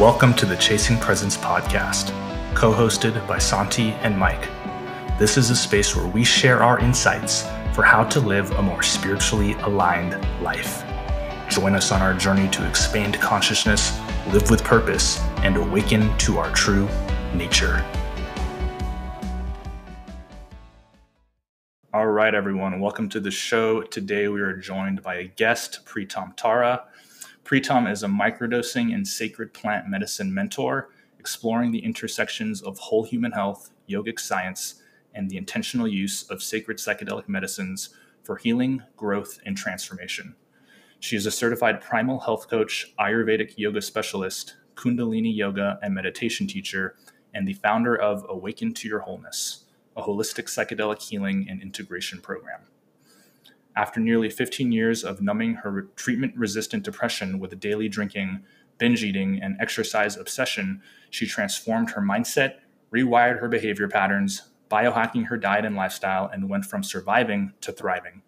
Welcome to the Chasing Presence podcast, co hosted by Santi and Mike. This is a space where we share our insights for how to live a more spiritually aligned life. Join us on our journey to expand consciousness, live with purpose, and awaken to our true nature. All right, everyone, welcome to the show. Today we are joined by a guest, Pritam Tara. Pritam is a microdosing and sacred plant medicine mentor, exploring the intersections of whole human health, yogic science, and the intentional use of sacred psychedelic medicines for healing, growth, and transformation. She is a certified primal health coach, Ayurvedic yoga specialist, Kundalini yoga and meditation teacher, and the founder of Awaken to Your Wholeness, a holistic psychedelic healing and integration program. After nearly 15 years of numbing her treatment resistant depression with daily drinking, binge eating, and exercise obsession, she transformed her mindset, rewired her behavior patterns, biohacking her diet and lifestyle, and went from surviving to thriving.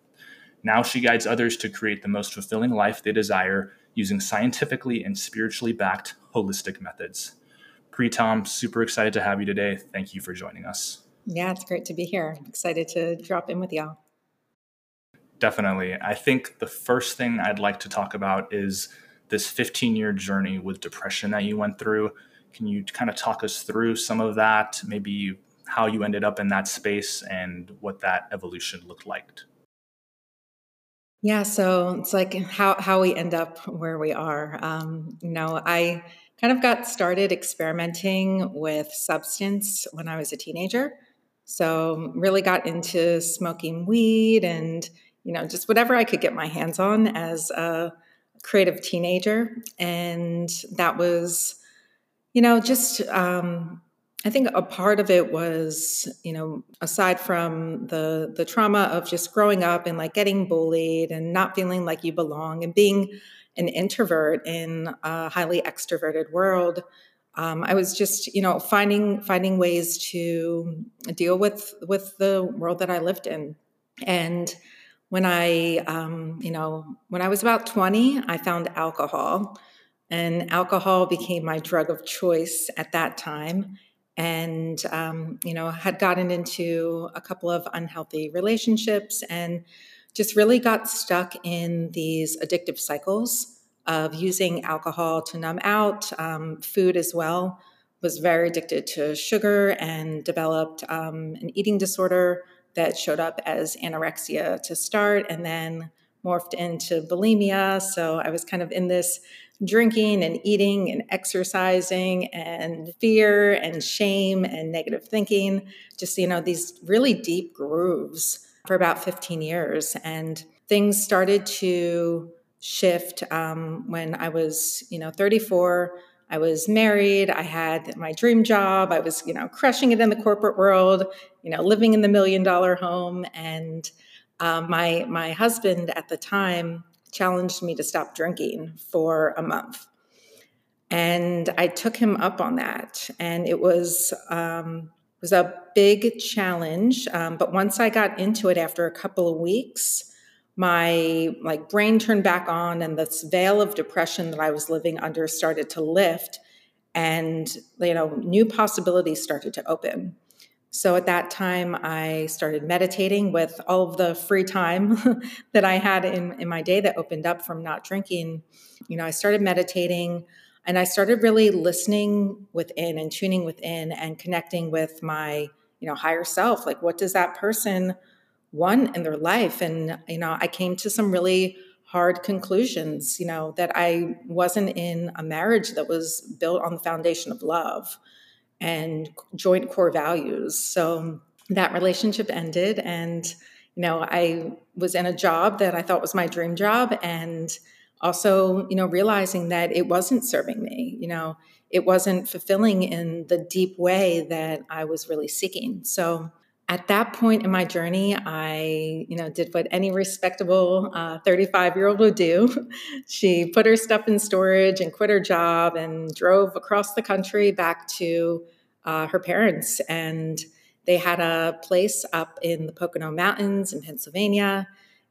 Now she guides others to create the most fulfilling life they desire using scientifically and spiritually backed holistic methods. Pritam, super excited to have you today. Thank you for joining us. Yeah, it's great to be here. Excited to drop in with y'all. Definitely. I think the first thing I'd like to talk about is this 15 year journey with depression that you went through. Can you kind of talk us through some of that, maybe how you ended up in that space and what that evolution looked like? Yeah, so it's like how how we end up where we are. Um, you know, I kind of got started experimenting with substance when I was a teenager. So really got into smoking weed and you know, just whatever I could get my hands on as a creative teenager. And that was, you know, just, um, I think a part of it was, you know, aside from the the trauma of just growing up and like getting bullied and not feeling like you belong and being an introvert in a highly extroverted world, um, I was just, you know, finding finding ways to deal with with the world that I lived in, and when I, um, you know, when I was about 20, I found alcohol, and alcohol became my drug of choice at that time. And, um, you know, had gotten into a couple of unhealthy relationships and just really got stuck in these addictive cycles of using alcohol to numb out, um, food as well. Was very addicted to sugar and developed um, an eating disorder that showed up as anorexia to start and then morphed into bulimia. So I was kind of in this drinking and eating and exercising and fear and shame and negative thinking, just, you know, these really deep grooves for about 15 years. And things started to shift um, when I was, you know, 34 I was married. I had my dream job. I was, you know, crushing it in the corporate world. You know, living in the million dollar home. And um, my my husband at the time challenged me to stop drinking for a month, and I took him up on that. And it was um, was a big challenge. Um, but once I got into it, after a couple of weeks my like brain turned back on and this veil of depression that I was living under started to lift and you know new possibilities started to open. So at that time I started meditating with all of the free time that I had in, in my day that opened up from not drinking. You know, I started meditating and I started really listening within and tuning within and connecting with my, you know, higher self. Like what does that person one in their life. And, you know, I came to some really hard conclusions, you know, that I wasn't in a marriage that was built on the foundation of love and joint core values. So that relationship ended. And, you know, I was in a job that I thought was my dream job. And also, you know, realizing that it wasn't serving me, you know, it wasn't fulfilling in the deep way that I was really seeking. So, at that point in my journey, I, you know, did what any respectable 35 uh, would do. she put her stuff in storage and quit her job and drove across the country back to uh, her parents. And they had a place up in the Pocono Mountains in Pennsylvania.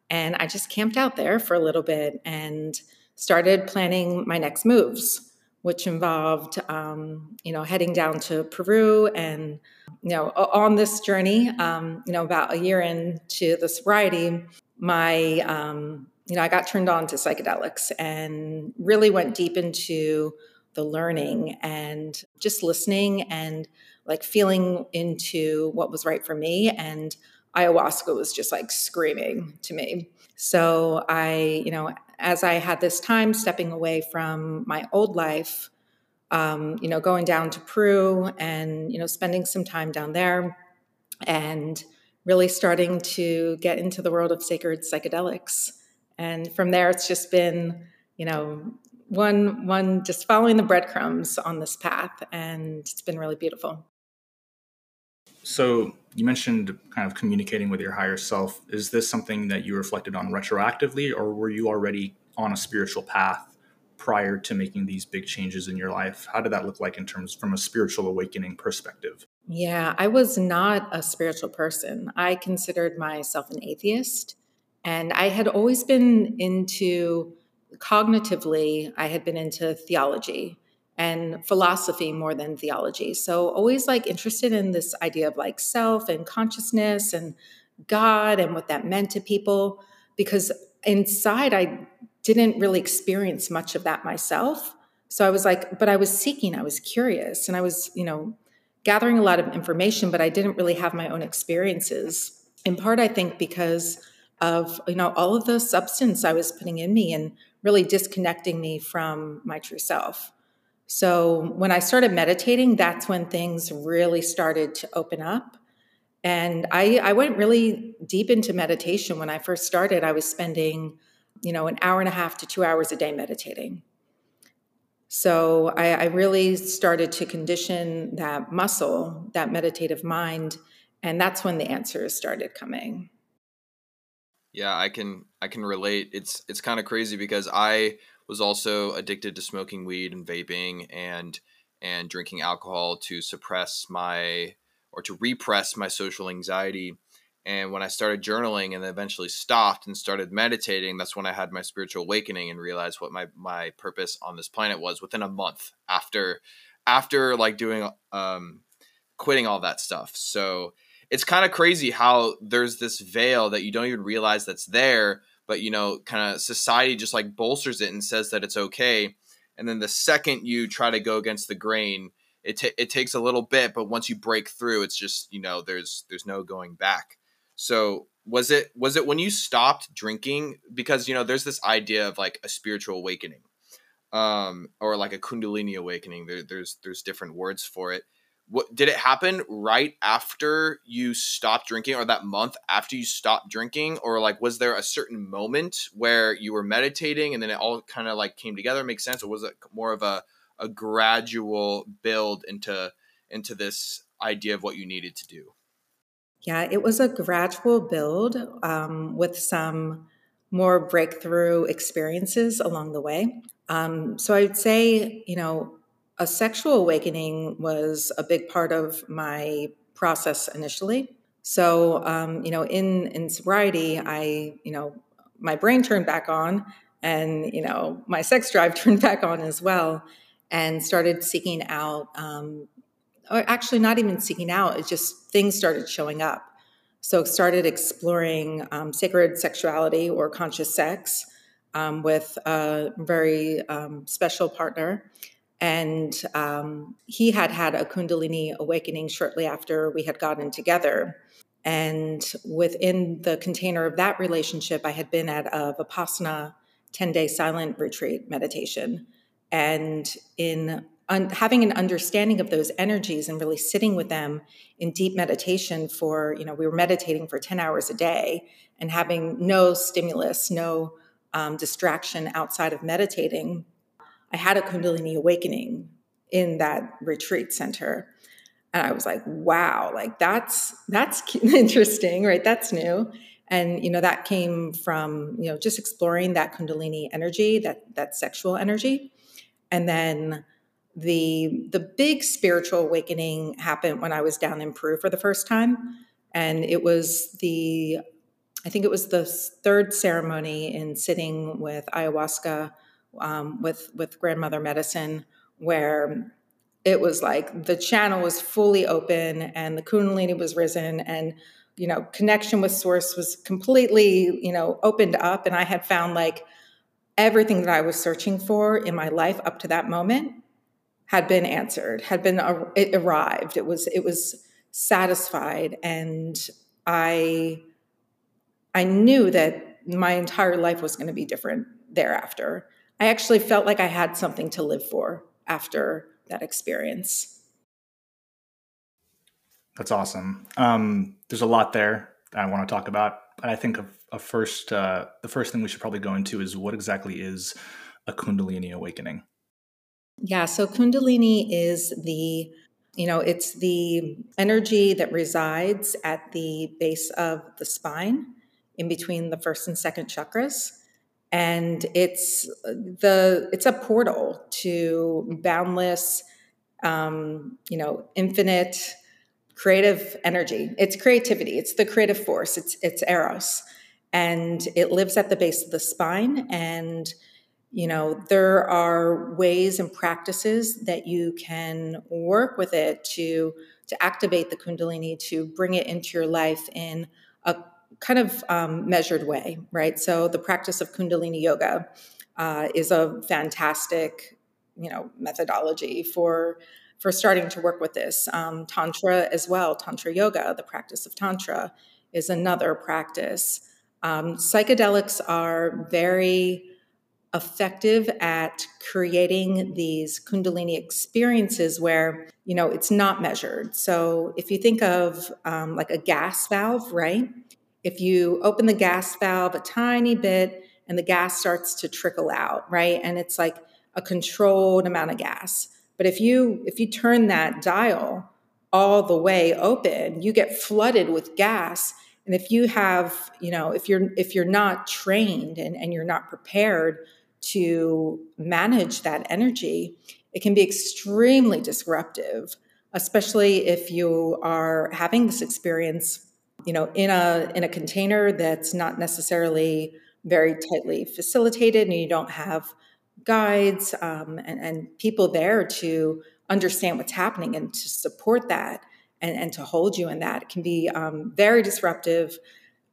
And I just camped out there for a little bit and started planning my next moves which involved, um, you know, heading down to Peru and, you know, on this journey, um, you know, about a year into the sobriety, my, um, you know, I got turned on to psychedelics and really went deep into the learning and just listening and like feeling into what was right for me. And ayahuasca was just like screaming to me. So I, you know, as I had this time stepping away from my old life, um, you know, going down to Peru and, you know, spending some time down there and really starting to get into the world of sacred psychedelics. And from there, it's just been, you know, one, one just following the breadcrumbs on this path. And it's been really beautiful. So you mentioned kind of communicating with your higher self. Is this something that you reflected on retroactively, or were you already on a spiritual path prior to making these big changes in your life? How did that look like in terms from a spiritual awakening perspective? Yeah, I was not a spiritual person. I considered myself an atheist, and I had always been into cognitively, I had been into theology and philosophy more than theology. So always like interested in this idea of like self and consciousness and God and what that meant to people because inside I didn't really experience much of that myself. So I was like, but I was seeking, I was curious, and I was, you know, gathering a lot of information, but I didn't really have my own experiences. In part, I think because of, you know, all of the substance I was putting in me and really disconnecting me from my true self. So when I started meditating, that's when things really started to open up. And I, I went really deep into meditation. When I first started, I was spending, you know, an hour and a half to two hours a day meditating. So I, I really started to condition that muscle, that meditative mind, and that's when the answers started coming. Yeah, I can I can relate. It's it's kind of crazy because I was also addicted to smoking weed and vaping and and drinking alcohol to suppress my or to repress my social anxiety. And when I started journaling and eventually stopped and started meditating, that's when I had my spiritual awakening and realized what my my purpose on this planet was within a month after after like doing um quitting all that stuff. So it's kind of crazy how there's this veil that you don't even realize that's there but you know, kind of society just like bolsters it and says that it's okay. And then the second you try to go against the grain, it t- it takes a little bit, but once you break through, it's just you know there's there's no going back. So was it was it when you stopped drinking because you know there's this idea of like a spiritual awakening, um, or like a kundalini awakening. There, there's there's different words for it what did it happen right after you stopped drinking or that month after you stopped drinking or like was there a certain moment where you were meditating and then it all kind of like came together makes sense or was it more of a, a gradual build into into this idea of what you needed to do yeah it was a gradual build um, with some more breakthrough experiences along the way um, so i'd say you know a sexual awakening was a big part of my process initially. So, um, you know, in in sobriety, I, you know, my brain turned back on, and you know, my sex drive turned back on as well, and started seeking out. Um, or actually, not even seeking out; it just things started showing up. So, started exploring um, sacred sexuality or conscious sex um, with a very um, special partner and um, he had had a Kundalini awakening shortly after we had gotten together. And within the container of that relationship, I had been at a Vipassana 10 day silent retreat meditation. And in un- having an understanding of those energies and really sitting with them in deep meditation for, you know, we were meditating for 10 hours a day and having no stimulus, no um, distraction outside of meditating I had a Kundalini awakening in that retreat center. And I was like, wow, like that's that's interesting, right? That's new. And you know, that came from, you know, just exploring that Kundalini energy, that that sexual energy. And then the the big spiritual awakening happened when I was down in Peru for the first time. And it was the I think it was the third ceremony in sitting with ayahuasca um, with with grandmother medicine where it was like the channel was fully open and the kundalini was risen and you know connection with source was completely you know opened up and i had found like everything that i was searching for in my life up to that moment had been answered had been it arrived it was it was satisfied and i i knew that my entire life was going to be different thereafter i actually felt like i had something to live for after that experience. That's awesome. Um, there's a lot there I want to talk about, but I think of a, first, uh, the first thing we should probably go into is what exactly is a Kundalini awakening. Yeah, so Kundalini is the you know, it's the energy that resides at the base of the spine in between the first and second chakras. And it's the it's a portal to boundless um, you know infinite creative energy. It's creativity. It's the creative force. It's it's eros. And it lives at the base of the spine. And you know there are ways and practices that you can work with it to to activate the kundalini to bring it into your life in a kind of um, measured way, right? So the practice of Kundalini yoga uh, is a fantastic, you know, methodology for for starting to work with this. Um, tantra as well, tantra yoga, the practice of tantra, is another practice. Um, psychedelics are very effective at creating these kundalini experiences where you know it's not measured so if you think of um, like a gas valve right if you open the gas valve a tiny bit and the gas starts to trickle out, right? And it's like a controlled amount of gas. But if you if you turn that dial all the way open, you get flooded with gas. And if you have, you know, if you're if you're not trained and, and you're not prepared to manage that energy, it can be extremely disruptive, especially if you are having this experience you know in a in a container that's not necessarily very tightly facilitated and you don't have guides um, and, and, people there to understand what's happening and to support that and, and to hold you in that it can be um, very disruptive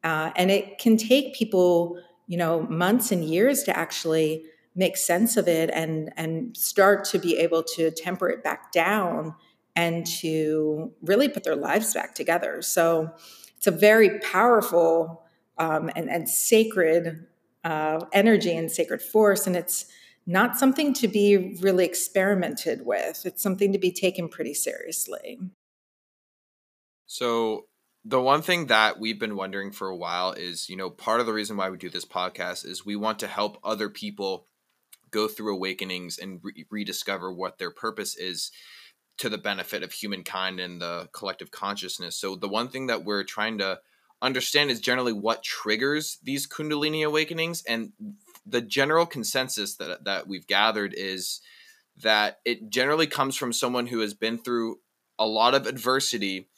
uh, and it can take people you know months and years to actually make sense of it and and start to be able to temper it back down and to really put their lives back together so it's a very powerful um, and, and, sacred uh, energy and sacred force. And it's not something to be really experimented with, it's something to be taken pretty seriously. So, the one thing that we've been wondering for a while is, you know, part of the reason why we do this podcast is we want to help other people go through awakenings and re- rediscover what their purpose is to the benefit of humankind and the collective consciousness. So the one thing that we're trying to understand is generally what triggers these kundalini awakenings and the general consensus that that we've gathered is that it generally comes from someone who has been through a lot of adversity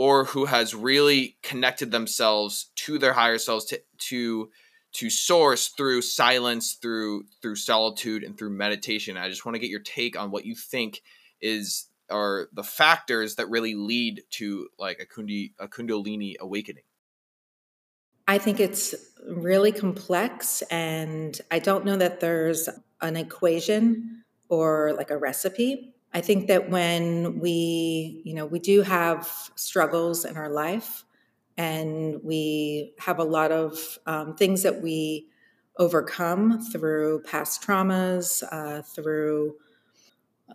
or who has really connected themselves to their higher selves to to to source through silence through through solitude and through meditation. I just want to get your take on what you think is are the factors that really lead to like a kundi a kundalini awakening. I think it's really complex and i don't know that there's an equation or like a recipe i think that when we you know we do have struggles in our life and we have a lot of um, things that we overcome through past traumas uh, through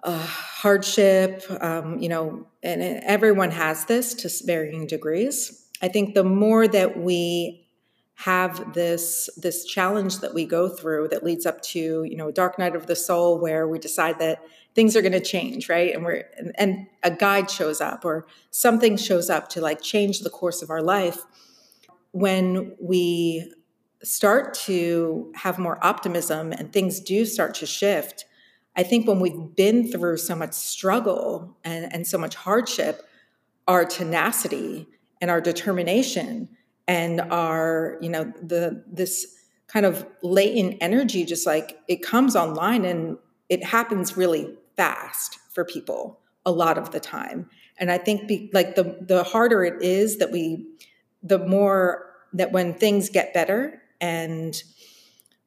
uh, hardship, um, you know, and everyone has this to varying degrees. I think the more that we have this this challenge that we go through that leads up to you know a dark night of the soul where we decide that things are going to change right? And we're and, and a guide shows up or something shows up to like change the course of our life. When we start to have more optimism and things do start to shift I think when we've been through so much struggle and, and so much hardship, our tenacity and our determination and our, you know, the this kind of latent energy just like it comes online and it happens really fast for people a lot of the time. And I think be, like the the harder it is that we the more that when things get better and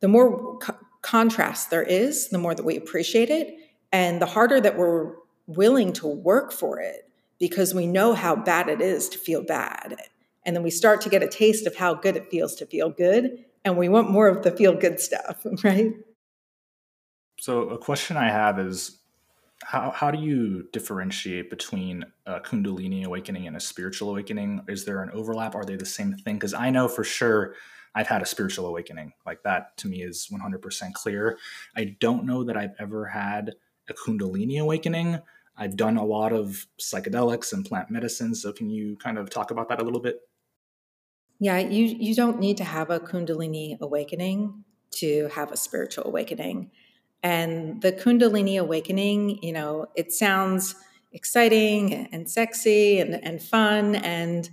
the more co- contrast there is, the more that we appreciate it and the harder that we're willing to work for it because we know how bad it is to feel bad. And then we start to get a taste of how good it feels to feel good and we want more of the feel good stuff, right? So, a question I have is how, how do you differentiate between a Kundalini awakening and a spiritual awakening? Is there an overlap? Are they the same thing? Because I know for sure I've had a spiritual awakening. Like that to me is 100% clear. I don't know that I've ever had a Kundalini awakening. I've done a lot of psychedelics and plant medicine. So, can you kind of talk about that a little bit? Yeah, you, you don't need to have a Kundalini awakening to have a spiritual awakening. And the Kundalini awakening, you know, it sounds exciting and sexy and, and fun. And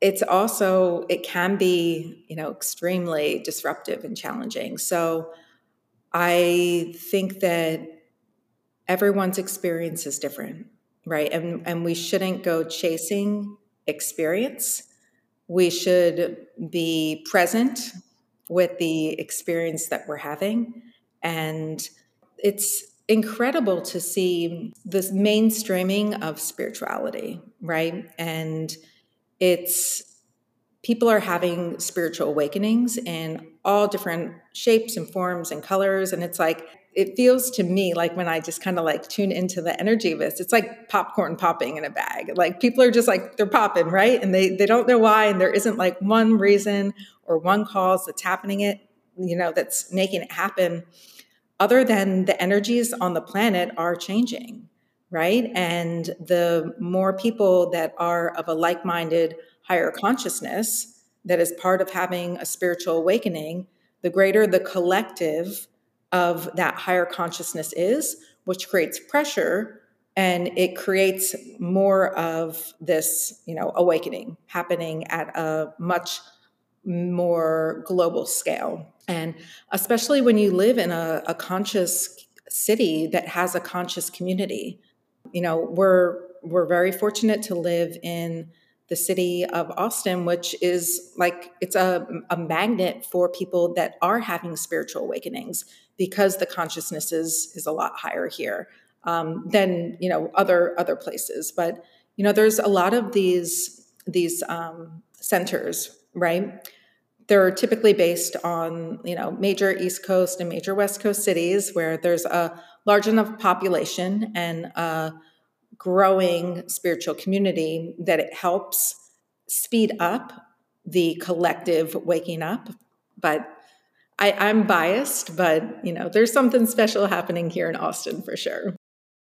it's also, it can be, you know, extremely disruptive and challenging. So I think that everyone's experience is different, right? And, and we shouldn't go chasing experience. We should be present with the experience that we're having and it's incredible to see this mainstreaming of spirituality, right? And it's people are having spiritual awakenings in all different shapes and forms and colors. And it's like, it feels to me like when I just kind of like tune into the energy of this, it's like popcorn popping in a bag. Like people are just like, they're popping, right? And they, they don't know why. And there isn't like one reason or one cause that's happening it, you know, that's making it happen other than the energies on the planet are changing, right? And the more people that are of a like minded, higher consciousness that is part of having a spiritual awakening, the greater the collective of that higher consciousness is, which creates pressure and it creates more of this you know awakening happening at a much more global scale and especially when you live in a, a conscious city that has a conscious community. You know, we're we're very fortunate to live in the city of Austin, which is like it's a, a magnet for people that are having spiritual awakenings because the consciousness is is a lot higher here um, than you know other other places. But you know, there's a lot of these these um, centers, right? they're typically based on you know major east coast and major west coast cities where there's a large enough population and a growing spiritual community that it helps speed up the collective waking up but I, i'm biased but you know there's something special happening here in austin for sure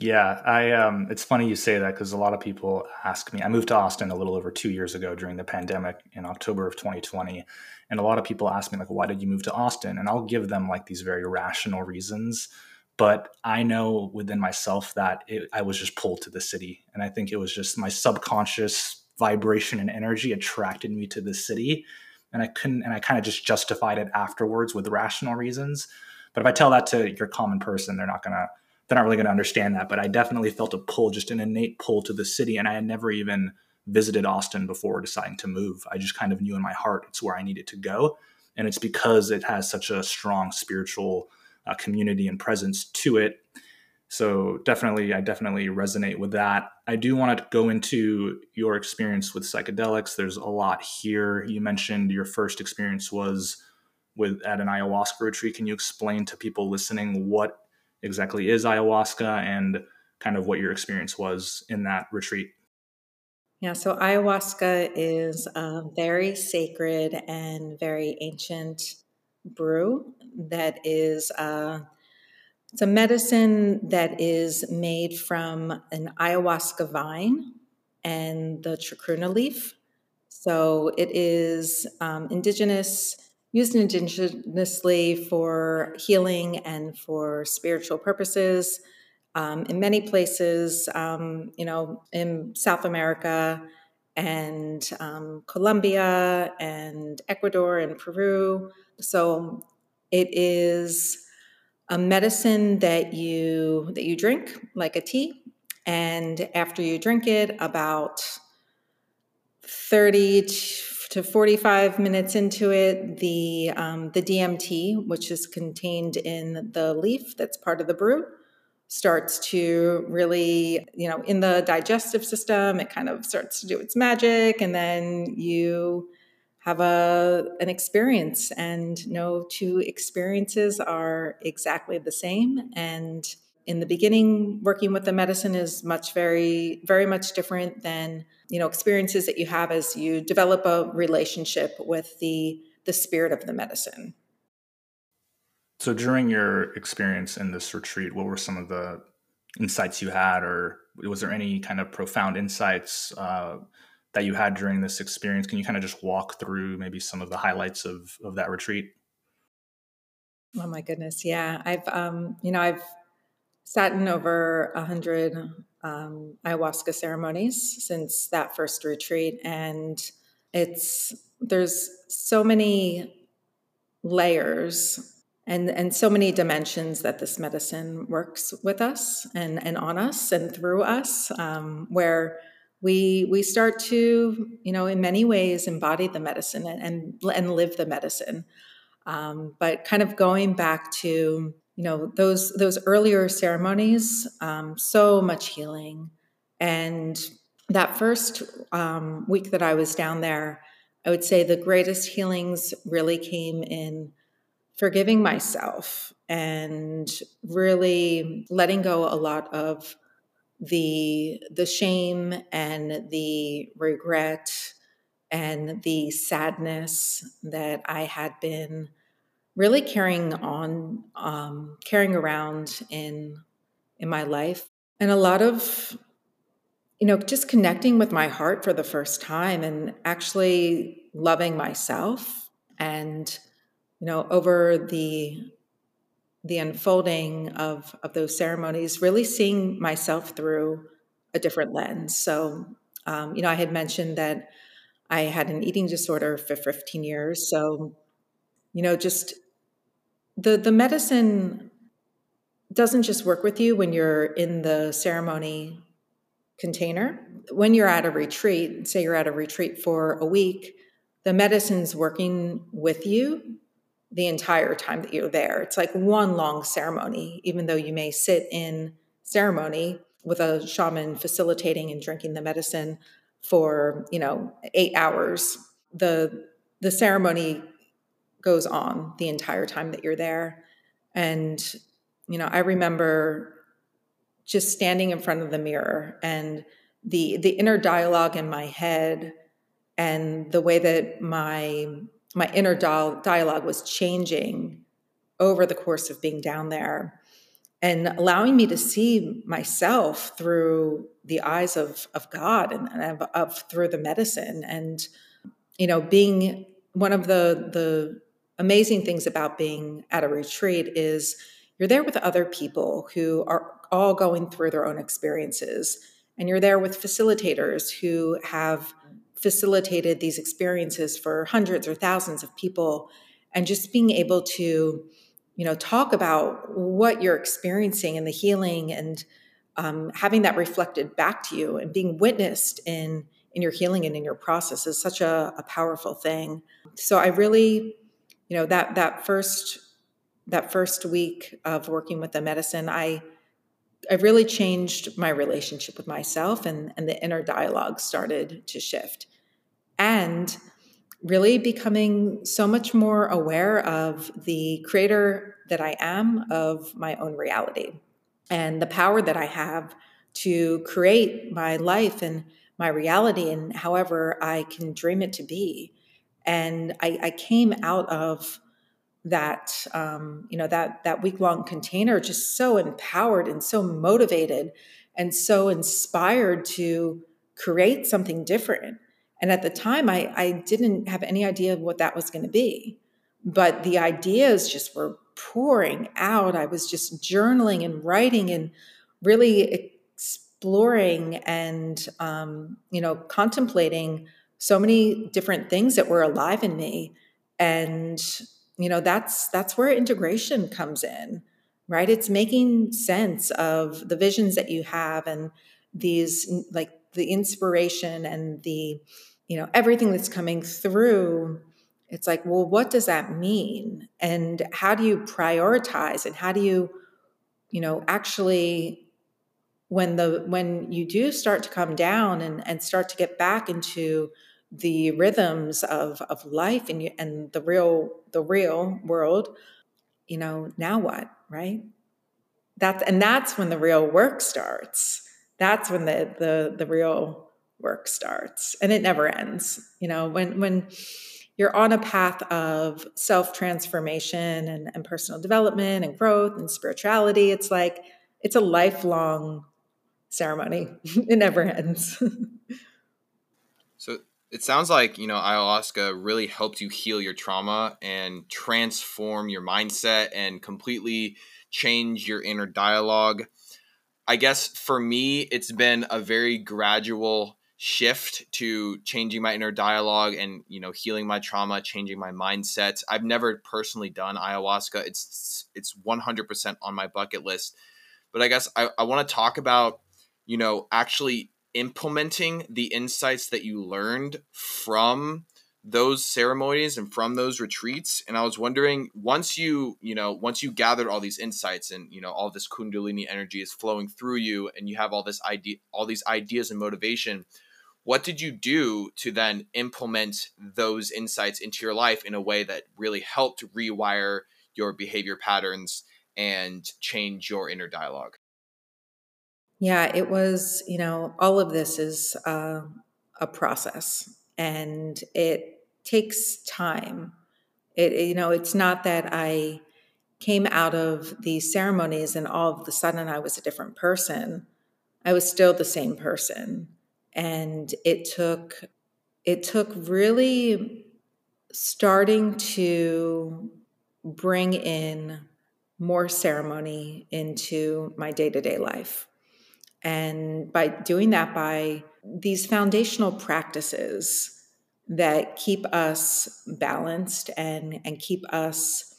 yeah, I um it's funny you say that because a lot of people ask me. I moved to Austin a little over 2 years ago during the pandemic in October of 2020, and a lot of people ask me like why did you move to Austin? And I'll give them like these very rational reasons, but I know within myself that it, I was just pulled to the city, and I think it was just my subconscious vibration and energy attracted me to the city, and I couldn't and I kind of just justified it afterwards with rational reasons. But if I tell that to your common person, they're not going to they're not really going to understand that. But I definitely felt a pull, just an innate pull to the city. And I had never even visited Austin before deciding to move. I just kind of knew in my heart it's where I needed to go. And it's because it has such a strong spiritual uh, community and presence to it. So definitely, I definitely resonate with that. I do want to go into your experience with psychedelics. There's a lot here. You mentioned your first experience was with at an ayahuasca retreat. Can you explain to people listening what exactly is ayahuasca and kind of what your experience was in that retreat. Yeah, so ayahuasca is a very sacred and very ancient brew that is uh, it's a medicine that is made from an ayahuasca vine and the chacruna leaf. So it is um, indigenous used indigenously for healing and for spiritual purposes. Um, in many places, um, you know, in South America and um, Colombia and Ecuador and Peru. So it is a medicine that you that you drink like a tea and after you drink it about 30 to 45 minutes into it the um, the dmt which is contained in the leaf that's part of the brew starts to really you know in the digestive system it kind of starts to do its magic and then you have a an experience and no two experiences are exactly the same and in the beginning working with the medicine is much very very much different than you know experiences that you have as you develop a relationship with the the spirit of the medicine so during your experience in this retreat what were some of the insights you had or was there any kind of profound insights uh, that you had during this experience. Can you kind of just walk through maybe some of the highlights of of that retreat? Oh my goodness, yeah. I've um, you know, I've sat in over a hundred um, ayahuasca ceremonies since that first retreat, and it's there's so many layers and and so many dimensions that this medicine works with us and and on us and through us um, where we we start to you know in many ways embody the medicine and and, and live the medicine. Um, but kind of going back to you know those those earlier ceremonies um, so much healing. And that first um, week that i was down there i would say the greatest healings really came in forgiving myself and really letting go a lot of the the shame and the regret and the sadness that I had been really carrying on, um, carrying around in in my life, and a lot of you know just connecting with my heart for the first time and actually loving myself and you know over the the unfolding of of those ceremonies, really seeing myself through a different lens. So, um, you know, I had mentioned that I had an eating disorder for 15 years. So, you know, just the the medicine doesn't just work with you when you're in the ceremony container. When you're at a retreat, say you're at a retreat for a week, the medicine's working with you the entire time that you're there. It's like one long ceremony, even though you may sit in ceremony with a shaman facilitating and drinking the medicine for, you know, 8 hours. The the ceremony goes on the entire time that you're there. And you know, I remember just standing in front of the mirror and the the inner dialogue in my head and the way that my my inner dialogue was changing over the course of being down there and allowing me to see myself through the eyes of, of God and, and of, of, through the medicine. And, you know, being one of the, the amazing things about being at a retreat is you're there with other people who are all going through their own experiences. And you're there with facilitators who have facilitated these experiences for hundreds or thousands of people and just being able to you know talk about what you're experiencing and the healing and um, having that reflected back to you and being witnessed in in your healing and in your process is such a, a powerful thing so i really you know that that first that first week of working with the medicine i I really changed my relationship with myself and, and the inner dialogue started to shift and really becoming so much more aware of the creator that I am of my own reality and the power that I have to create my life and my reality and however I can dream it to be. And I, I came out of that um, you know that that week long container just so empowered and so motivated and so inspired to create something different and at the time, I, I didn't have any idea what that was going to be. But the ideas just were pouring out. I was just journaling and writing and really exploring and, um, you know, contemplating so many different things that were alive in me. And, you know, that's that's where integration comes in right? It's making sense of the visions that you have and these, like the inspiration and the, you know, everything that's coming through. It's like, well, what does that mean? And how do you prioritize and how do you, you know, actually when the when you do start to come down and, and start to get back into the rhythms of, of life and, you, and the real the real world you know, now what, right? That's and that's when the real work starts. That's when the the the real work starts. And it never ends. You know, when when you're on a path of self-transformation and, and personal development and growth and spirituality, it's like it's a lifelong ceremony. it never ends. it sounds like you know ayahuasca really helped you heal your trauma and transform your mindset and completely change your inner dialogue. I guess for me it's been a very gradual shift to changing my inner dialogue and you know healing my trauma changing my mindset. I've never personally done ayahuasca. It's it's 100% on my bucket list. But i guess i, I want to talk about you know actually implementing the insights that you learned from those ceremonies and from those retreats. And i was wondering once you you know once you gathered all these insights and you know all this kundalini energy is flowing through you and you have all this idea all these ideas and motivation what did you do to then implement those insights into your life in a way that really helped rewire your behavior patterns and change your inner dialogue yeah, it was, you know, all of this is uh, a process and it takes time. It, you know, it's not that I came out of these ceremonies and all of a sudden I was a different person. I was still the same person. And it took, it took really starting to bring in more ceremony into my day to day life and by doing that, by these foundational practices that keep us balanced and, and keep us,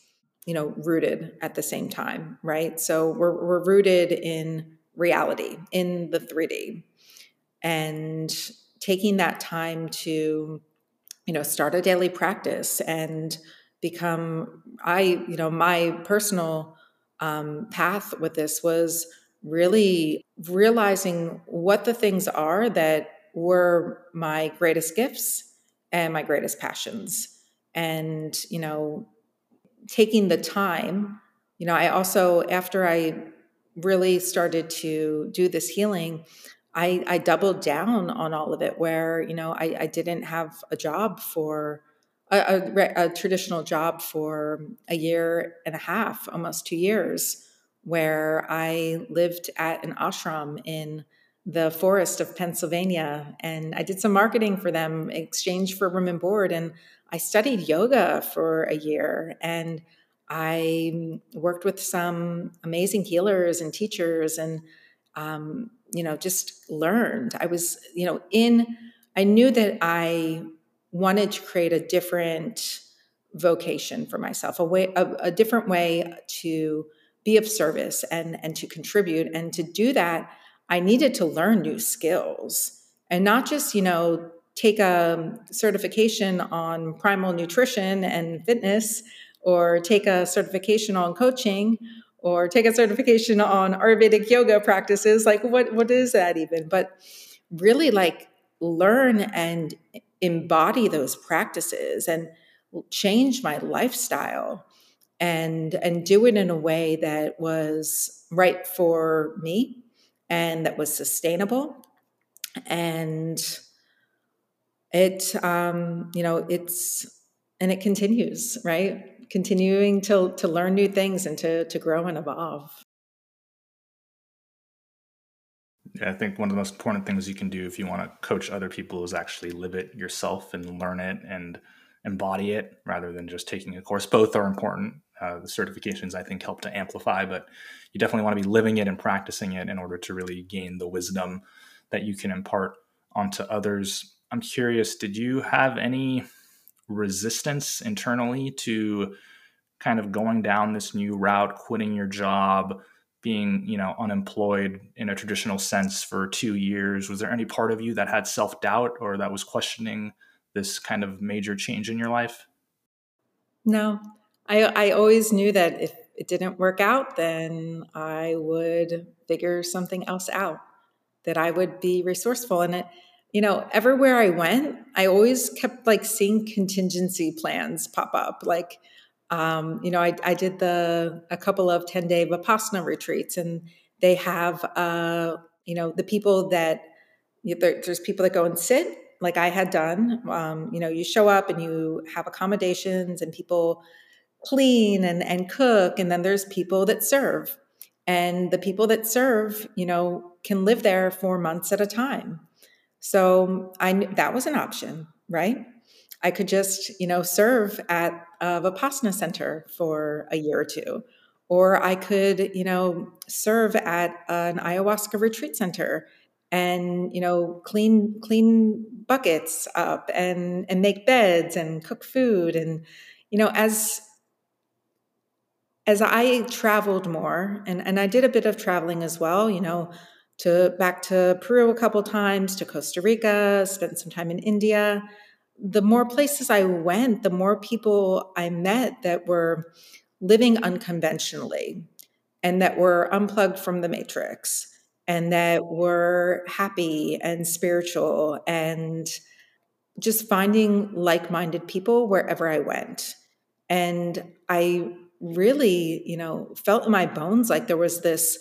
you know, rooted at the same time, right? So we're, we're rooted in reality, in the 3D. And taking that time to, you know, start a daily practice and become, I, you know, my personal um, path with this was really realizing what the things are that were my greatest gifts and my greatest passions. And, you know, taking the time, you know, I also, after I really started to do this healing, I, I doubled down on all of it where, you know, I, I didn't have a job for a, a, a traditional job for a year and a half, almost two years where I lived at an ashram in the forest of Pennsylvania. And I did some marketing for them, exchange for room and board. And I studied yoga for a year. And I worked with some amazing healers and teachers and, um, you know, just learned. I was, you know, in, I knew that I wanted to create a different vocation for myself, a way, a, a different way to be of service and and to contribute. And to do that i needed to learn new skills and not just you know take a certification on primal nutrition and fitness or take a certification on coaching or take a certification on ayurvedic yoga practices. Like what what is that even? But really like learn and embody those practices and change my lifestyle and and do it in a way that was right for me and that was sustainable. And it um, you know it's and it continues right? Continuing to to learn new things and to to grow and evolve. Yeah i think one of the most important things you can do if you want to coach other people is actually live it yourself and learn it and embody it rather than just taking a course. Both are important uh, the certifications I think help to amplify, but you definitely want to be living it and practicing it in order to really gain the wisdom that you can impart onto others. I'm curious, did you have any resistance internally to kind of going down this new route, quitting your job, being, you know, unemployed in a traditional sense for 2 years, was there any part of you that had self-doubt or that was questioning this kind of major change in your life? No. I I always knew that if it didn't work out, then I would figure something else out. That I would be resourceful and it you know, everywhere I went, I always kept like seeing contingency plans pop up. Like, um, you know, I, I did the a couple of ten day vipassana retreats, and they have, uh, you know, the people that you there, there's people that go and sit, like I had done. Um, you know, you show up and you have accommodations, and people clean and and cook, and then there's people that serve, and the people that serve, you know, can live there for months at a time so I that was an option, right? I could just, you know, serve at a Vipassana center for a year or two. Or I could, you know, serve at an ayahuasca retreat center and, you know, clean clean buckets up and and make beds and cook food and you know, as as I traveled more and and I did a bit of traveling as well, you know, to back to Peru a couple times, to Costa Rica, spent some time in India. The more places I went, the more people I met that were living unconventionally and that were unplugged from the matrix and that were happy and spiritual and just finding like-minded people wherever I went. And I really, you know, felt in my bones like there was this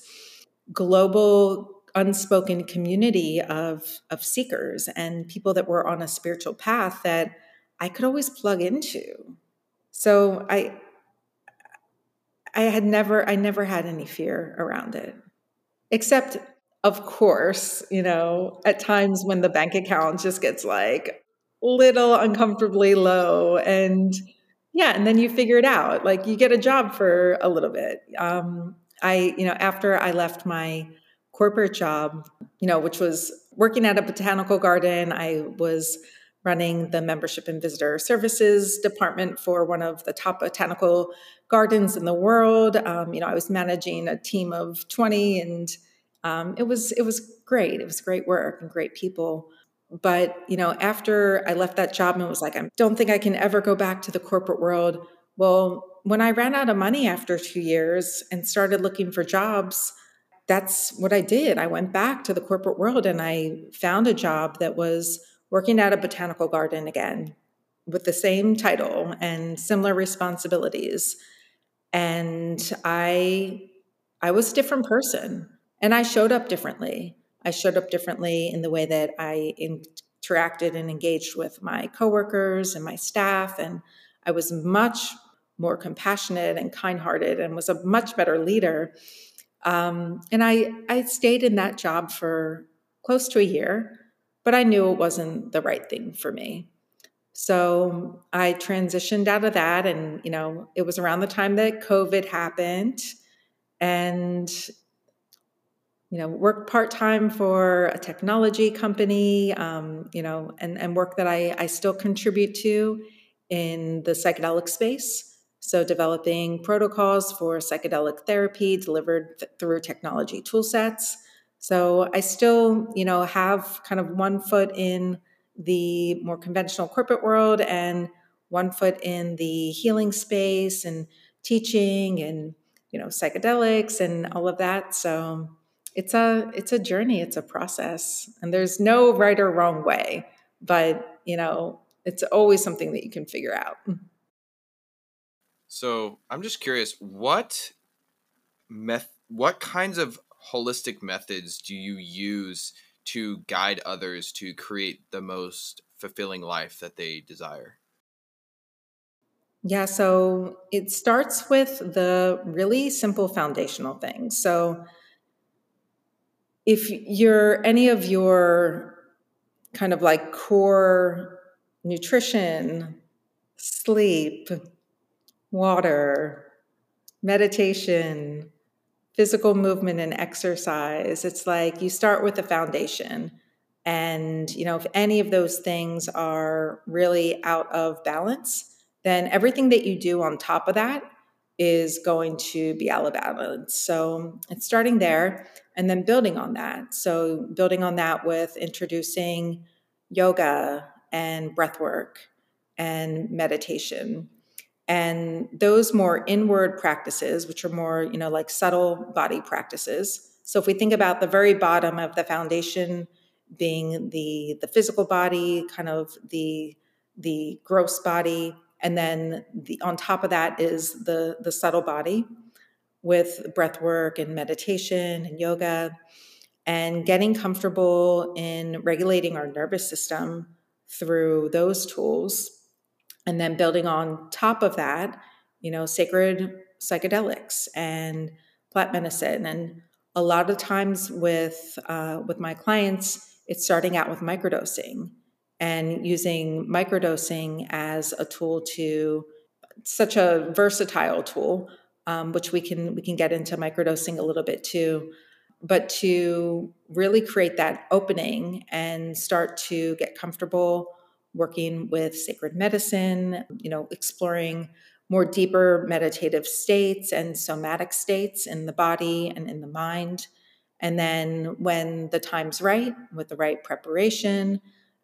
global unspoken community of of seekers and people that were on a spiritual path that I could always plug into. So I I had never I never had any fear around it. Except of course, you know, at times when the bank account just gets like little uncomfortably low and yeah, and then you figure it out. Like you get a job for a little bit. Um, I, you know, after I left my corporate job, you know, which was working at a botanical garden. I was running the membership and visitor services department for one of the top botanical gardens in the world. Um, you know, I was managing a team of 20 and um, it was it was great. It was great work and great people. But, you know, after I left that job and was like, I don't think I can ever go back to the corporate world. Well, when I ran out of money after two years and started looking for jobs, that's what I did. I went back to the corporate world and I found a job that was working at a botanical garden again with the same title and similar responsibilities. And I I was a different person and I showed up differently. I showed up differently in the way that I interacted and engaged with my coworkers and my staff and I was much more compassionate and kind-hearted and was a much better leader um, and I, I stayed in that job for close to a year, but I knew it wasn't the right thing for me. So I transitioned out of that. And, you know, it was around the time that COVID happened. And, you know, worked part time for a technology company, um, you know, and, and work that I, I still contribute to in the psychedelic space. So, developing protocols for psychedelic therapy delivered th- through technology toolsets. So, I still, you know, have kind of one foot in the more conventional corporate world and one foot in the healing space and teaching and you know psychedelics and all of that. So, it's a it's a journey, it's a process, and there's no right or wrong way, but you know, it's always something that you can figure out. So I'm just curious, what meth what kinds of holistic methods do you use to guide others to create the most fulfilling life that they desire? Yeah, so it starts with the really simple foundational things. So if you're any of your kind of like core nutrition, sleep, water, meditation, physical movement and exercise. It's like you start with the foundation. And, you know, if any of those things are really out of balance, then everything that you do on top of that is going to be out of balance. So it's starting there and then building on that. So building on that with introducing yoga and breath work and meditation. And those more inward practices, which are more, you know, like subtle body practices. So if we think about the very bottom of the foundation being the the physical body, kind of the the gross body, and then the, on top of that is the the subtle body with breath work and meditation and yoga and getting comfortable in regulating our nervous system through those tools and then building on top of that you know sacred psychedelics and plant medicine. And a lot of times with uh, with my clients it's starting out with microdosing and using microdosing as a tool to such a versatile tool um, which we can we can get into microdosing a little bit too but to really create that opening and start to get comfortable working with sacred medicine you know exploring more deeper meditative states and somatic states in the body and in the mind. And then when the time's right with the right preparation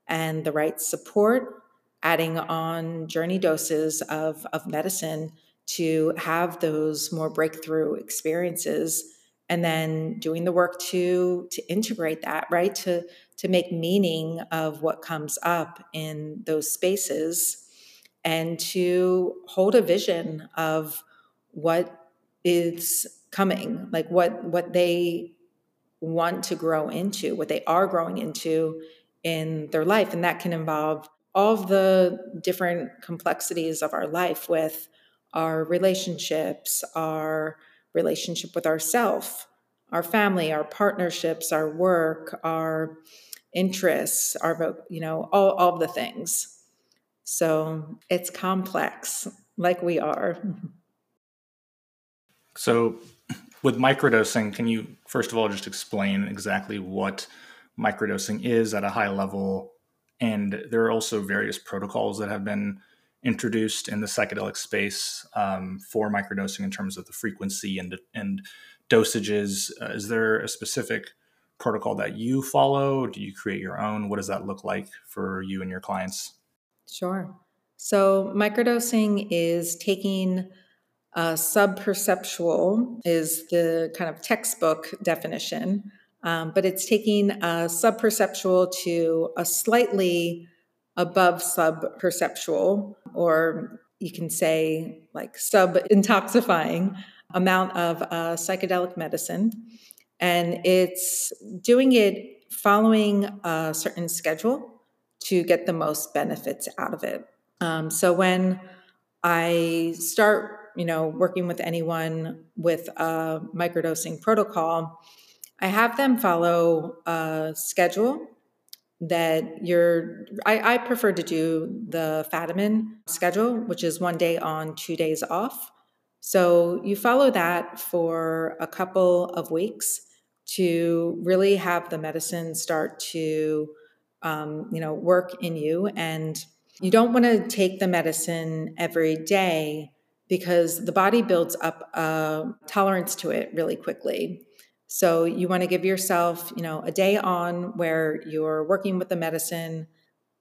and the right support, adding on journey doses of, of medicine to have those more breakthrough experiences and then doing the work to to integrate that right to to make meaning of what comes up in those spaces and to hold a vision of what is coming like what what they want to grow into what they are growing into in their life. And that can involve all of the different complexities of our life with our relationships, our relationship with ourself, our family, our partnerships, our work, our interests, our you know, all, all the things. So it's complex, like we are. So with microdosing, can you first of all just explain exactly what microdosing is at a high level. And there are also various protocols that have been introduced in the psychedelic space um, for microdosing in terms of the frequency and, and dosages. Uh, is there a specific protocol that you follow? Do you create your own? What does that look like for you and your clients? Sure. So, microdosing is taking a subperceptual, is the kind of textbook definition um, but it's taking a subperceptual to a slightly above sub perceptual, or you can say like sub intoxifying amount of uh, psychedelic medicine. And it's doing it following a certain schedule to get the most benefits out of it. Um, so when I start, you know, working with anyone with a microdosing protocol, I have them follow a schedule that you're I, I, prefer to do the Fadiman schedule, which is one day on, two days off. So you follow that for a couple of weeks to really have the medicine start to um, you know work in you and you don't want to take the medicine every day because the body builds up a tolerance to it really quickly so you want to give yourself, you know, a day on where you're working with the medicine,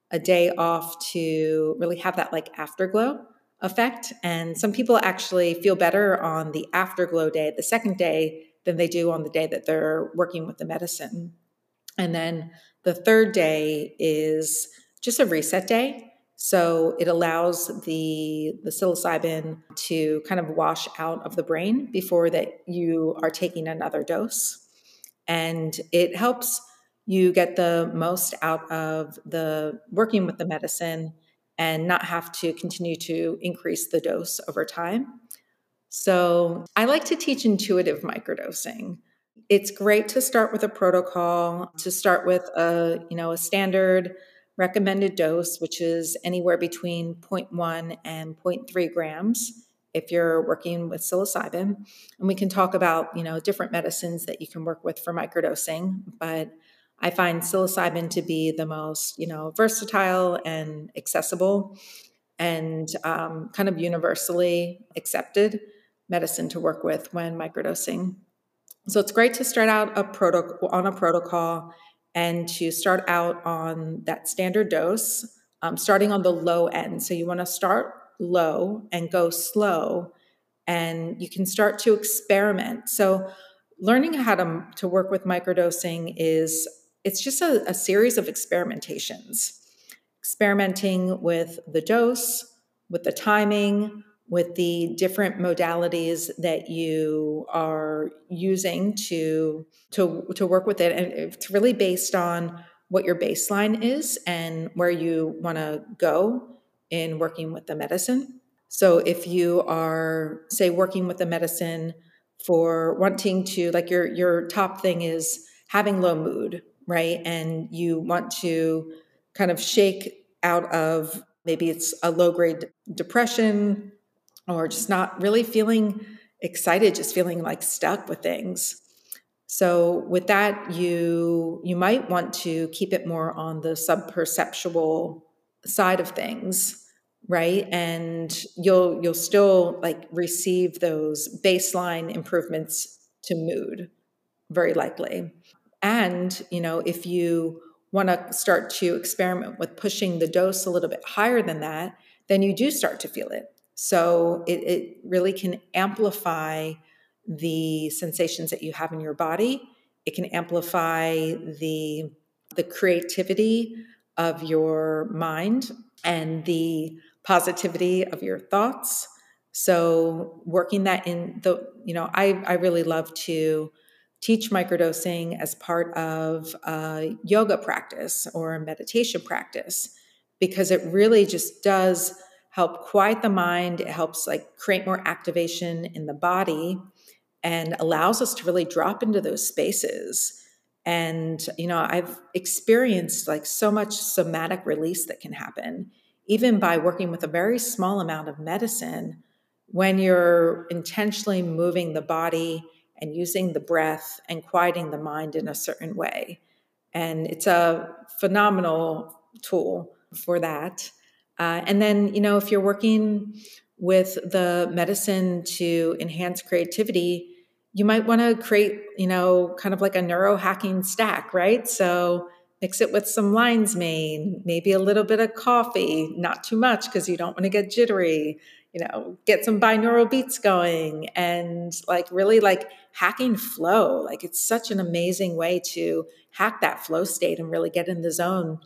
a day off to really have that like afterglow effect. And some people actually feel better on the afterglow day, the second day, than they do on the day that they're working with the medicine. And then the third day is just a reset day so it allows the, the psilocybin to kind of wash out of the brain before that you are taking another dose. And it helps you get the most out of the working with the medicine and not have to continue to increase the dose over time. So I like to teach intuitive microdosing. It's great to start with a protocol, to start with a, you know, a standard recommended dose, which is anywhere between 0.1 and 0.3 grams if you're working with psilocybin. And we can talk about, you know, different medicines that you can work with for microdosing, but I find psilocybin to be the most, you know, versatile and accessible and um, kind of universally accepted medicine to work with when microdosing. So it's great to start out a protocol on a protocol and to start out on that standard dose, um, starting on the low end. So you want to start low and go slow, and you can start to experiment. So learning how to, to work with microdosing is it's just a, a series of experimentations experimenting with the dose with the timing with the different modalities that you are using to to to work with it. And it's really based on what your baseline is and where you want to go in working with the medicine. So if you are say working with the medicine for wanting to like your your top thing is having low mood right? And you want to kind of shake out of maybe it's a low grade depression or just not really feeling excited just feeling like stuck with things. So with that you you might want to keep it more on the subperceptual side of things right? And you'll you'll still like receive those baseline improvements to mood very likely. And you know if you want to start to experiment with pushing the dose a little bit higher than that then you do start to feel it so it, it really can amplify the sensations that you have in your body it can amplify the the creativity of your mind and the positivity of your thoughts. So working that in the, you know, I, I really love to teach microdosing as part of a yoga practice or a meditation practice because it really just does help quiet the mind. It helps like create more activation in the body and allows us to really drop into those spaces. And, you know, I've experienced like so much somatic release that can happen even by working with a very small amount of medicine, when you're intentionally moving the body and using the breath and quieting the mind in a certain way. And it's a phenomenal tool for that. Uh, and then, you know, if you're working with the medicine to enhance creativity, you might want to create, you know, kind of like a neurohacking stack, right? So mix it with some lion's mane, maybe a little bit of coffee, not too much because you don't want to get jittery. You know, get some binaural beats going and like really like hacking flow. Like it's such an amazing way to hack that flow state and really get in the zone.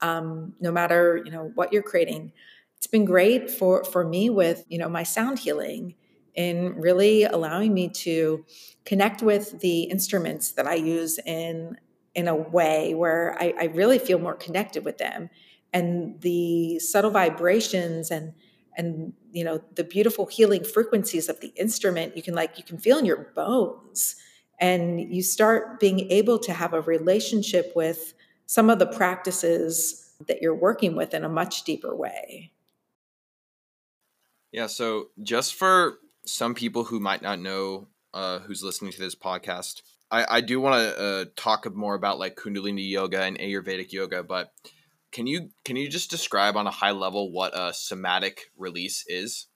Um, no matter you know what you're creating, it's been great for for me with you know my sound healing in really allowing me to connect with the instruments that I use in in a way where I, I really feel more connected with them. And the subtle vibrations and and you know the beautiful healing frequencies of the instrument you can like you can feel in your bones. And you start being able to have a relationship with some of the practices that you're working with in a much deeper way yeah so just for some people who might not know uh, who's listening to this podcast I, I do want to uh, talk more about like Kundalini yoga and Ayurvedic yoga, but can you can you just describe on a high level what a somatic release is?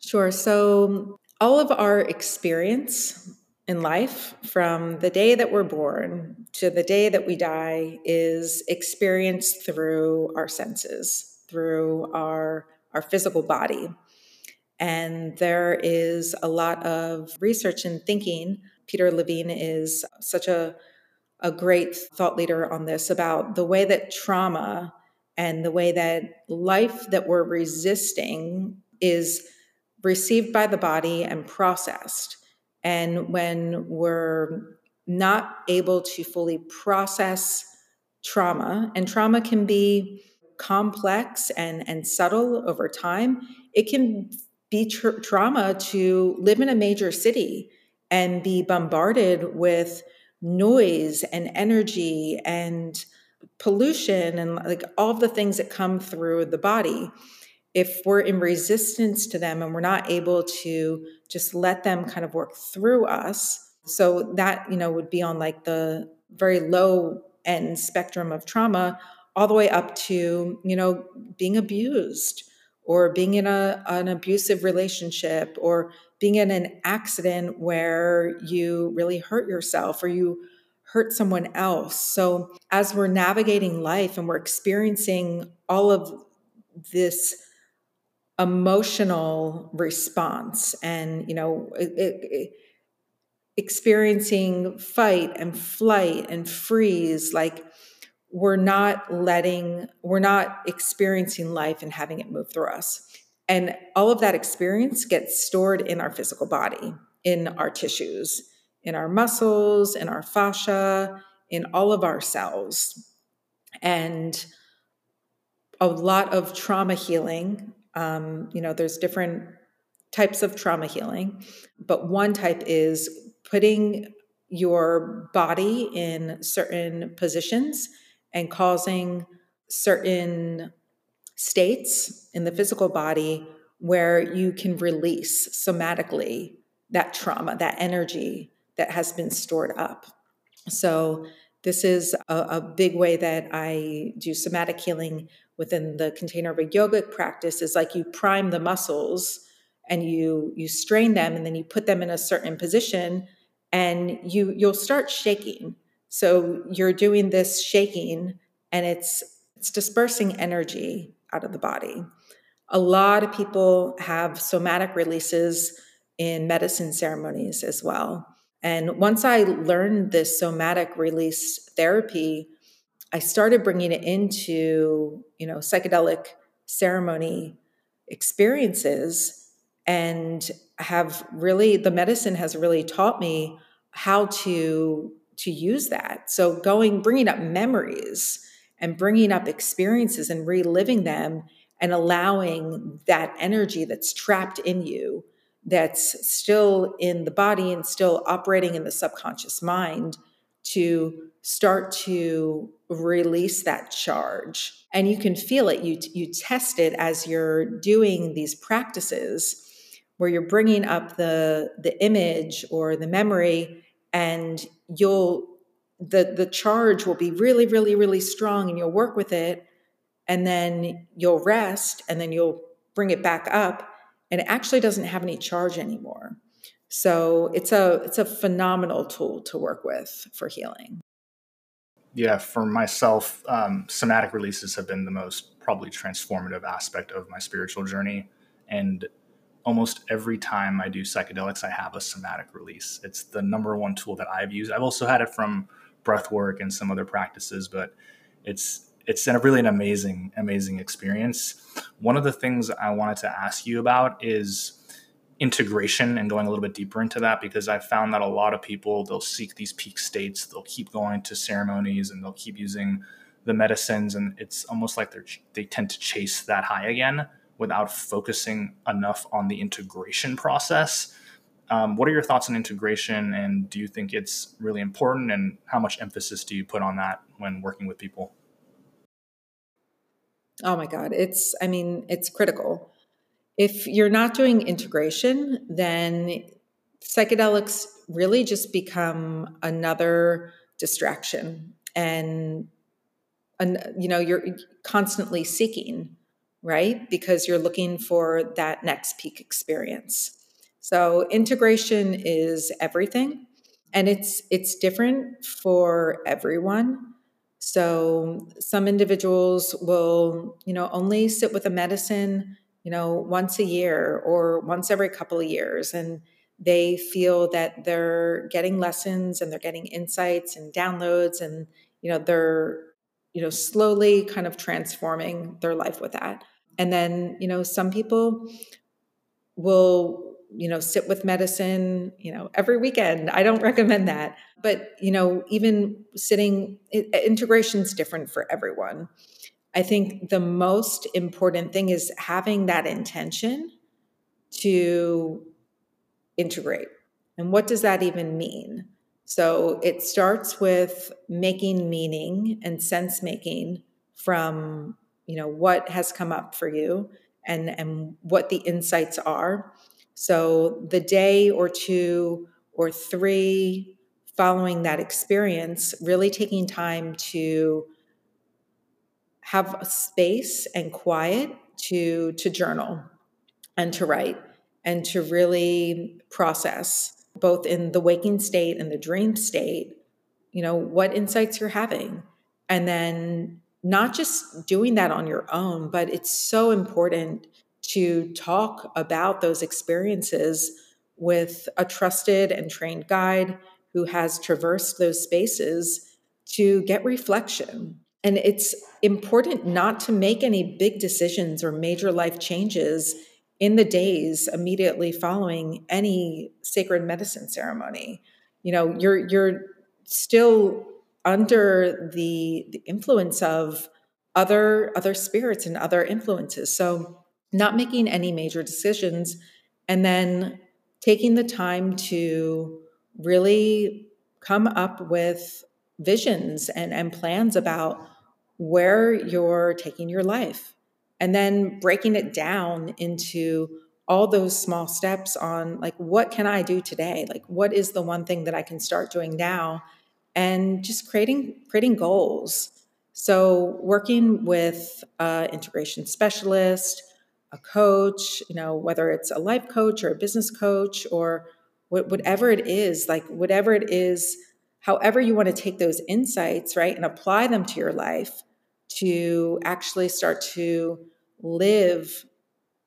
Sure. So all of our experience in life, from the day that we're born to the day that we die, is experienced through our senses, through our our physical body. And there is a lot of research and thinking Peter Levine is such a, a great thought leader on this about the way that trauma and the way that life that we're resisting is received by the body and processed. And when we're not able to fully process trauma, and trauma can be complex and, and subtle over time, it can be tra- trauma to live in a major city and be bombarded with noise and energy and pollution and like all the things that come through the body if we're in resistance to them and we're not able to just let them kind of work through us so that you know would be on like the very low end spectrum of trauma all the way up to you know being abused or being in a, an abusive relationship or being in an accident where you really hurt yourself or you hurt someone else. So, as we're navigating life and we're experiencing all of this emotional response and, you know, it, it, experiencing fight and flight and freeze, like we're not letting, we're not experiencing life and having it move through us. And all of that experience gets stored in our physical body, in our tissues, in our muscles, in our fascia, in all of our cells. And a lot of trauma healing, um, you know, there's different types of trauma healing, but one type is putting your body in certain positions and causing certain states in the physical body where you can release somatically that trauma, that energy that has been stored up. So, this is a, a, big way that I do somatic healing within the container of a yogic practice is like you prime the muscles and you you strain them and then you put them in a certain position and you you'll start shaking. So you're doing this shaking and it's it's dispersing energy out of the body. A lot of people have somatic releases in medicine ceremonies as well. And once i learned this somatic release therapy i started bringing it into you know psychedelic ceremony experiences and have really the medicine has really taught me how to to use that. So going bringing up memories and bringing up experiences and reliving them and allowing that energy that's trapped in you that's still in the body and still operating in the subconscious mind to start to release that charge. And you can feel it. You you test it as you're doing these practices where you're bringing up the the image or the memory and you'll the the charge will be really really really strong and you'll work with it and then you'll rest and then you'll bring it back up and it actually doesn't have any charge anymore. So it's a it's a phenomenal tool to work with for healing yeah for myself um, somatic releases have been the most probably transformative aspect of my spiritual journey and almost every time I do psychedelics, I have a somatic release. It's the number one tool that I've used. I've also had it from breath work and some other practices, but it's it's really an amazing, amazing experience. One of the things I wanted to ask you about is integration and going a little bit deeper into that because I found that a lot of people they'll seek these peak states, they'll keep going to ceremonies and they'll keep using the medicines and it's almost like they're they tend to chase that high again without focusing enough on the integration process. Um, what are your thoughts on integration, and do you think it's really important? And how much emphasis do you put on that when working with people? Oh my God, it's, I mean, it's critical. If you're not doing integration, then psychedelics really just become another distraction. And, and you know, you're constantly seeking right? Because you're looking for that next peak experience. So integration is everything and it's it's different for everyone. So some individuals will, you know, only sit with a medicine, you know, once a year or once every couple of years and they feel that they're getting lessons and they're getting insights and downloads and you know they're you know slowly kind of transforming their life with that. And then you know some people will you know sit with medicine you know every weekend. I don't recommend that. But you know even sitting integration is different for everyone i think the most important thing is having that intention to integrate. And what does that even mean? So it starts with making meaning and sense making from you know what has come up for you and and what the insights are. So the day or two or three following that experience really taking time to have space and quiet to to journal and to write and to really process both in the waking state and the dream state you know what insights you're having. And then not just doing that on your own but it's so important to talk about those experiences with a trusted and trained guide who has traversed those spaces to get reflection and it's important not to make any big decisions or major life changes in the days immediately following any sacred medicine ceremony. You know, you're you're still under the, the influence of other other spirits and other influences. So not making any major decisions and then taking the time to really come up with visions and, and plans about where you're taking your life and then breaking it down into all those small steps on like what can i do today? Like what is the one thing that i can start doing now? And just creating creating goals. So working with an integration specialist a coach you know whether it's a life coach or a business coach or whatever it is like whatever it is however you want to take those insights right and apply them to your life to actually start to live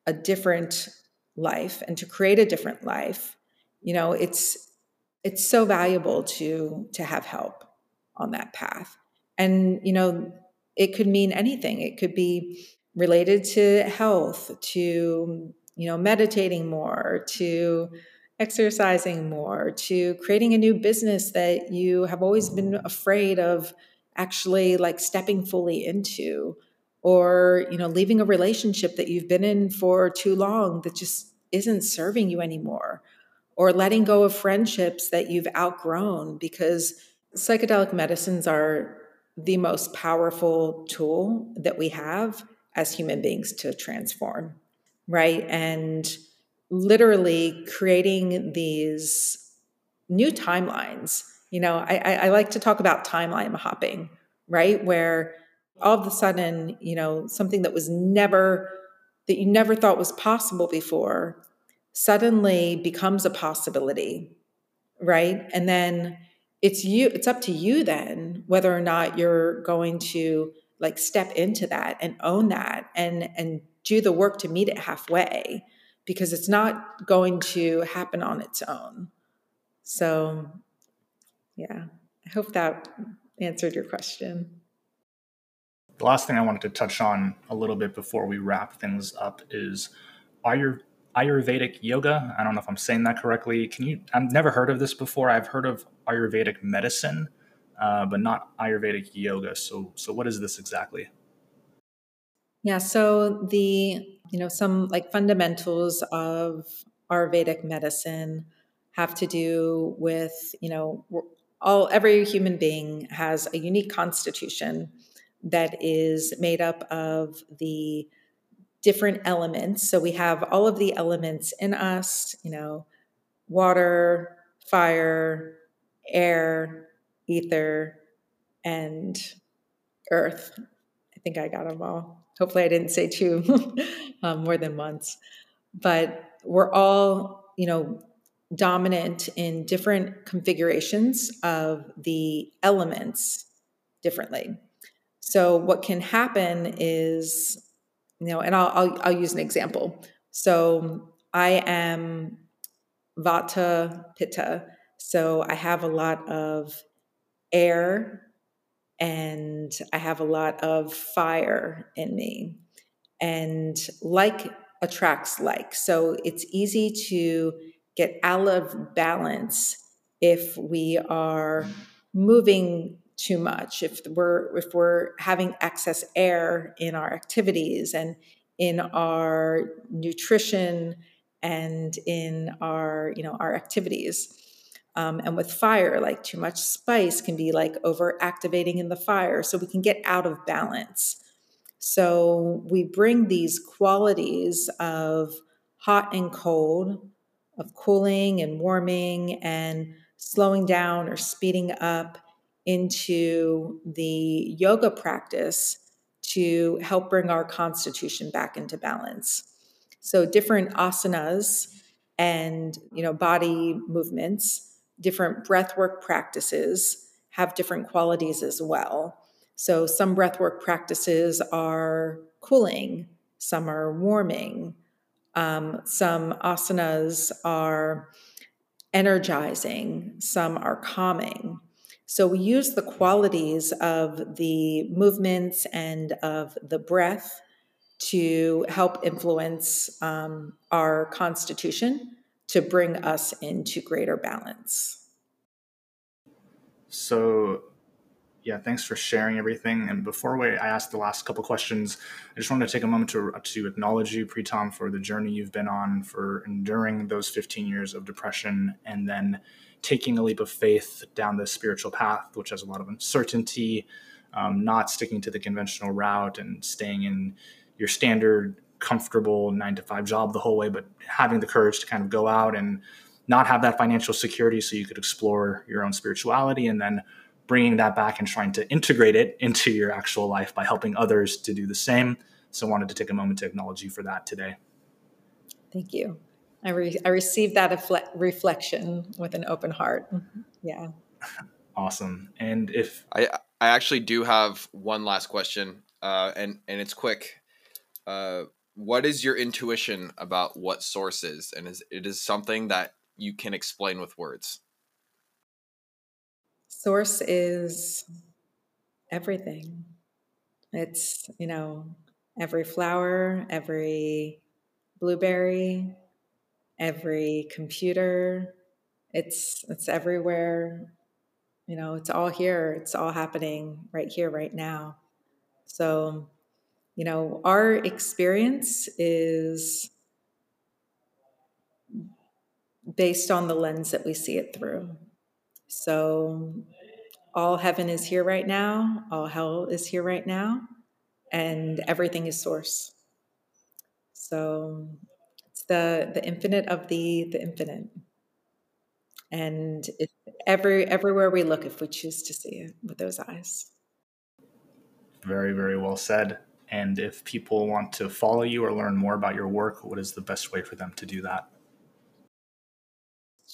a different life and to create a different life you know it's it's so valuable to to have help on that path. And you know it could mean anything. It could be related to health to you know meditating more to exercising more to creating a new business that you have always been afraid of actually like stepping fully into or you know leaving a relationship that you've been in for too long that just isn't serving you anymore or letting go of friendships that you've outgrown because psychedelic medicines are the most powerful tool that we have as human beings to transform right? And literally creating these new timelines you know, I, I like to talk about timeline hopping, right? Where all of a sudden, you know, something that was never, that you never thought was possible before suddenly becomes a possibility, right? And then it's you, it's up to you then whether or not you're going to like step into that and own that and and do the work to meet it halfway because it's not going to happen on its own. So yeah, I hope that answered your question. The last thing I wanted to touch on a little bit before we wrap things up is Ayur- Ayurvedic yoga. I don't know if I'm saying that correctly. Can you? I've never heard of this before. I've heard of Ayurvedic medicine, uh, but not Ayurvedic yoga. So, so what is this exactly? Yeah. So the you know some like fundamentals of Ayurvedic medicine have to do with you know all every human being has a unique constitution that is made up of the different elements. So we have all of the elements in us, you know, water, fire, air, ether, and earth. I think I got them all. Hopefully, I didn't say two um, more than once. But we're all, you know, dominant in different configurations of the elements differently. So what can happen is, you know, and I'll, I'll, I'll use an example. So I am Vata Pitta, so I have a lot of air and I have a lot of fire in me. And like attracts like. So it's easy to get out of balance if we are moving too much if we're if we're having excess air in our activities and in our nutrition and in our you know our activities. Um, and with fire like too much spice can be like over activating in the fire so we can get out of balance. So we bring these qualities of hot and cold of cooling and warming and slowing down or speeding up into the yoga practice to help bring our constitution back into balance. So different asanas and you know body movements, different breathwork practices have different qualities as well. So some breathwork practices are cooling, some are warming, um, some asanas are energizing, some are calming. So we use the qualities of the movements and of the breath to help influence um, our constitution to bring us into greater balance. So, yeah, thanks for sharing everything. And before we, I ask the last couple questions, I just wanted to take a moment to, to acknowledge you, Pritam, for the journey you've been on, for enduring those 15 years of depression, and then taking a leap of faith down the spiritual path, which has a lot of uncertainty, um, not sticking to the conventional route and staying in your standard, comfortable nine to five job the whole way, but having the courage to kind of go out and not have that financial security so you could explore your own spirituality and then bringing that back and trying to integrate it into your actual life by helping others to do the same. So I wanted to take a moment to acknowledge you for that today. Thank you. I, re- I received that afle- reflection with an open heart. Mm-hmm. Yeah. Awesome. And if I I actually do have one last question, uh, and and it's quick. Uh, what is your intuition about what source is, and is it is something that you can explain with words? Source is everything. It's you know every flower, every blueberry, every computer. It's it's everywhere. You know, it's all here. It's all happening right here, right now. So, you know, our experience is based on the lens that we see it through. So, all heaven is here right now, all hell is here right now, and everything is source. So, it's the the infinite of the the infinite. And every everywhere we look if we choose to see it with those eyes. Very very well said. And if people want to follow you or learn more about your work what is the best way for them to do that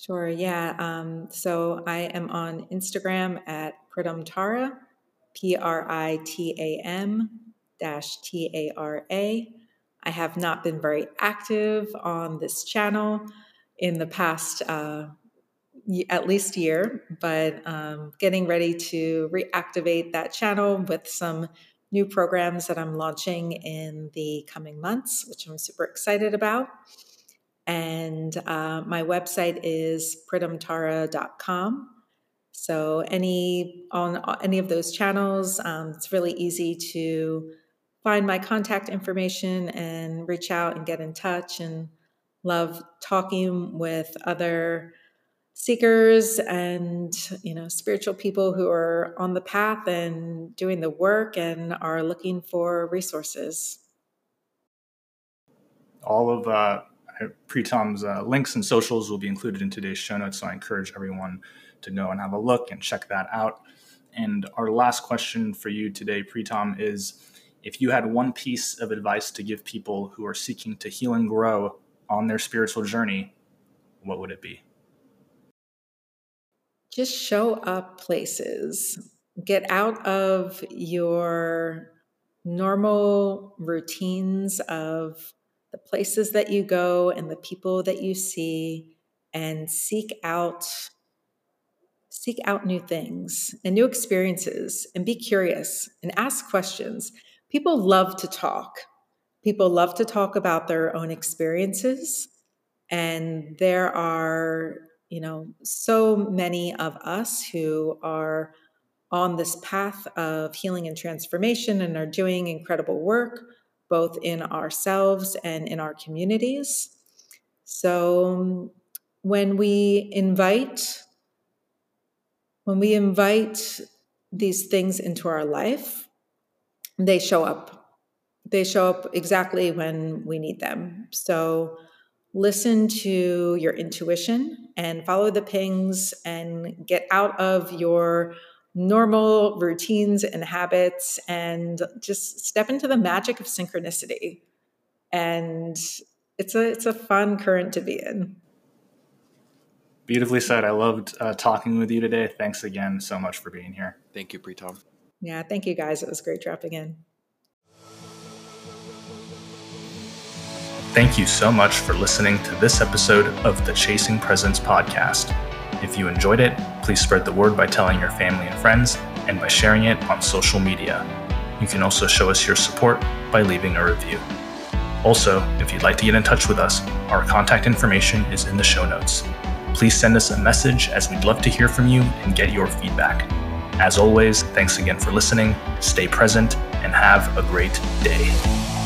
sure yeah um, so i am on instagram at pritam tara p-r-i-t-a-m dash t-a-r-a I have not been very active on this channel in the past uh, at least year, but um, getting ready to reactivate that channel with some new programs that I'm launching in the coming months, which I'm super excited about. And uh, my website is pritamtara.com. So any on any of those channels, um, it's really easy to find my contact information and reach out and get in touch and love talking with other seekers and you know spiritual people who are on the path and doing the work and are looking for resources all of uh, Pritam's uh, links and socials will be included in today's show notes so i encourage everyone to go and have a look and check that out and our last question for you today Pritam is if you had one piece of advice to give people who are seeking to heal and grow on their spiritual journey, what would it be? Just show up places. Get out of your normal routines of the places that you go and the people that you see and seek out seek out new things and new experiences and be curious and ask questions people love to talk. People love to talk about their own experiences. And there are, you know, so many of us who are on this path of healing and transformation and are doing incredible work, both in ourselves and in our communities. So when we invite, when we invite these things into our life, they show up. They show up exactly when we need them. So listen to your intuition and follow the pings and get out of your normal routines and habits and just step into the magic of synchronicity. And it's a it's a fun current to be in. Beautifully said. I loved uh, talking with you today. Thanks again so much for being here. Thank you, Pritam. Yeah, thank you guys. It was great dropping in. Thank you so much for listening to this episode of the Chasing Presence podcast. If you enjoyed it, please spread the word by telling your family and friends and by sharing it on social media. You can also show us your support by leaving a review. Also, if you'd like to get in touch with us, our contact information is in the show notes. Please send us a message as we'd love to hear from you and get your feedback. As always, thanks again for listening, stay present, and have a great day.